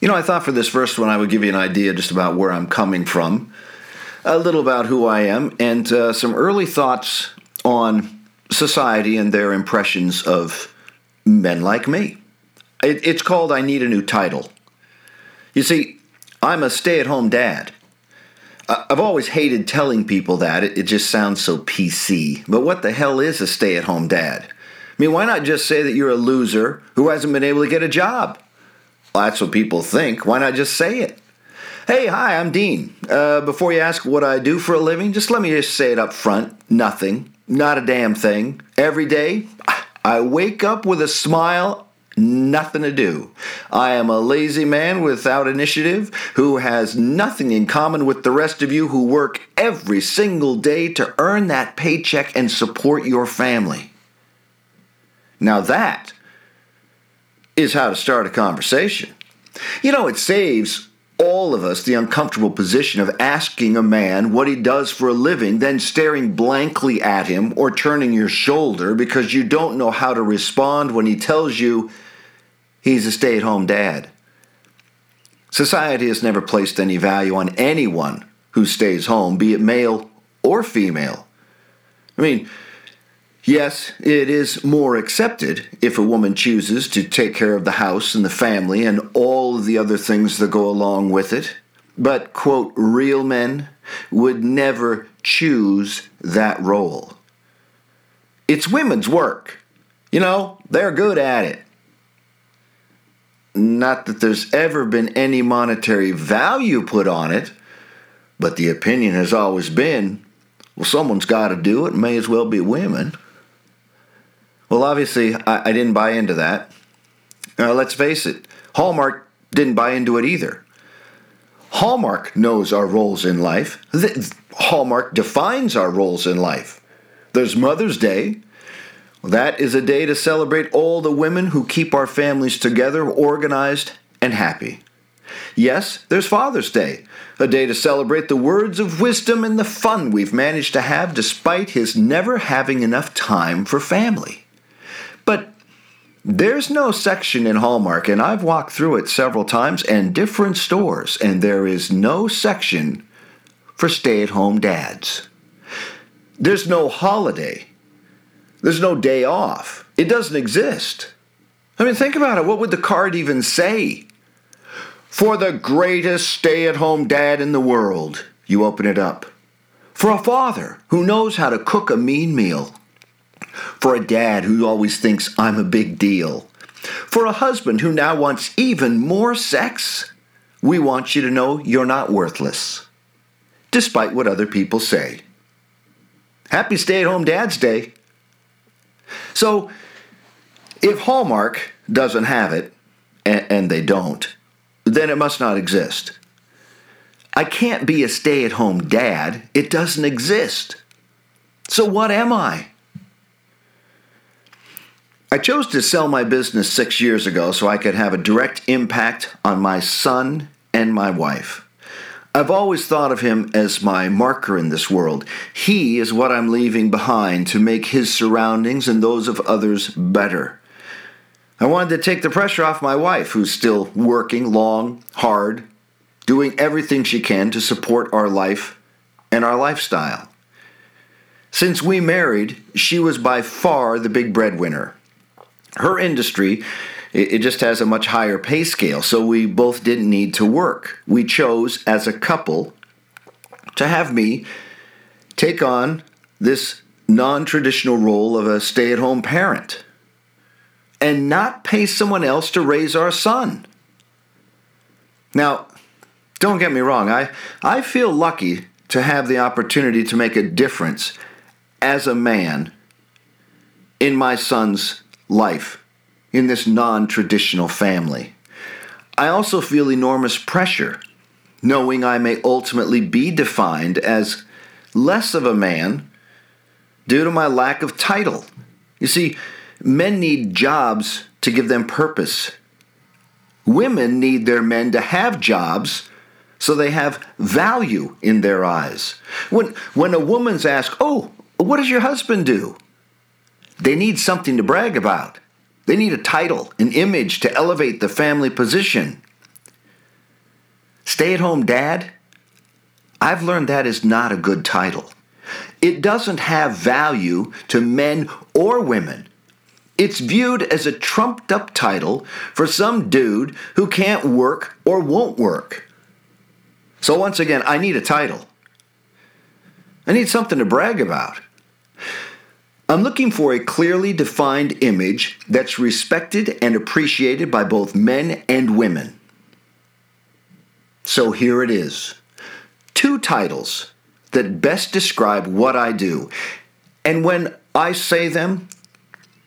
You know, I thought for this first one I would give you an idea just about where I'm coming from, a little about who I am, and uh, some early thoughts on society and their impressions of men like me. It, it's called I Need a New Title. You see, I'm a stay at home dad. I've always hated telling people that. It, it just sounds so PC. But what the hell is a stay at home dad? I mean, why not just say that you're a loser who hasn't been able to get a job? Well, that's what people think. Why not just say it? Hey, hi, I'm Dean. Uh, before you ask what I do for a living, just let me just say it up front nothing. Not a damn thing. Every day, I wake up with a smile nothing to do. I am a lazy man without initiative who has nothing in common with the rest of you who work every single day to earn that paycheck and support your family. Now, that is how to start a conversation. You know, it saves all of us the uncomfortable position of asking a man what he does for a living, then staring blankly at him or turning your shoulder because you don't know how to respond when he tells you he's a stay at home dad. Society has never placed any value on anyone who stays home, be it male or female. I mean, Yes, it is more accepted if a woman chooses to take care of the house and the family and all of the other things that go along with it. But, quote, real men would never choose that role. It's women's work. You know, they're good at it. Not that there's ever been any monetary value put on it, but the opinion has always been well, someone's got to do it, may as well be women. Well, obviously, I, I didn't buy into that. Uh, let's face it, Hallmark didn't buy into it either. Hallmark knows our roles in life. Hallmark defines our roles in life. There's Mother's Day. That is a day to celebrate all the women who keep our families together, organized, and happy. Yes, there's Father's Day, a day to celebrate the words of wisdom and the fun we've managed to have despite his never having enough time for family. But there's no section in Hallmark, and I've walked through it several times and different stores, and there is no section for stay at home dads. There's no holiday. There's no day off. It doesn't exist. I mean, think about it. What would the card even say? For the greatest stay at home dad in the world, you open it up. For a father who knows how to cook a mean meal for a dad who always thinks I'm a big deal, for a husband who now wants even more sex. We want you to know you're not worthless, despite what other people say. Happy Stay at Home Dad's Day. So, if Hallmark doesn't have it, and they don't, then it must not exist. I can't be a stay at home dad. It doesn't exist. So, what am I? I chose to sell my business six years ago so I could have a direct impact on my son and my wife. I've always thought of him as my marker in this world. He is what I'm leaving behind to make his surroundings and those of others better. I wanted to take the pressure off my wife, who's still working long, hard, doing everything she can to support our life and our lifestyle. Since we married, she was by far the big breadwinner her industry it, just has a much higher pay scale. So we both didn't need to work. We chose as a couple to have me take on this non-traditional role of a stay-at-home parent and not pay someone else to raise our son. Now don't get me wrong. I, I feel lucky to have the opportunity to make a difference as a man in my son's life in this non traditional family. I also feel enormous pressure, knowing I may ultimately be defined as less of a man due to my lack of title. You see, men need jobs to give them purpose. Women need their men to have jobs so they have value in their eyes. When, when a woman's asked, Oh, what does your husband do? They need something to brag about. They need a title, an image to elevate the family position. Stay at home dad? I've learned that is not a good title. It doesn't have value to men or women. It's viewed as a trumped up title for some dude who can't work or won't work. So, once again, I need a title. I need something to brag about. I'm looking for a clearly defined image that's respected and appreciated by both men and women. So here it is two titles that best describe what I do. And when I say them,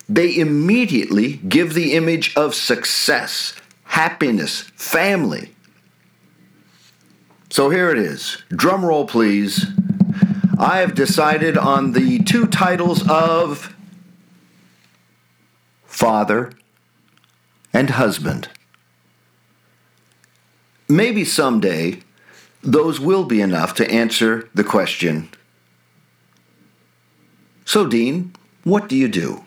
they immediately give the image of success, happiness, family. So here it is. Drum roll, please. I have decided on the two titles of Father and Husband. Maybe someday those will be enough to answer the question So, Dean, what do you do?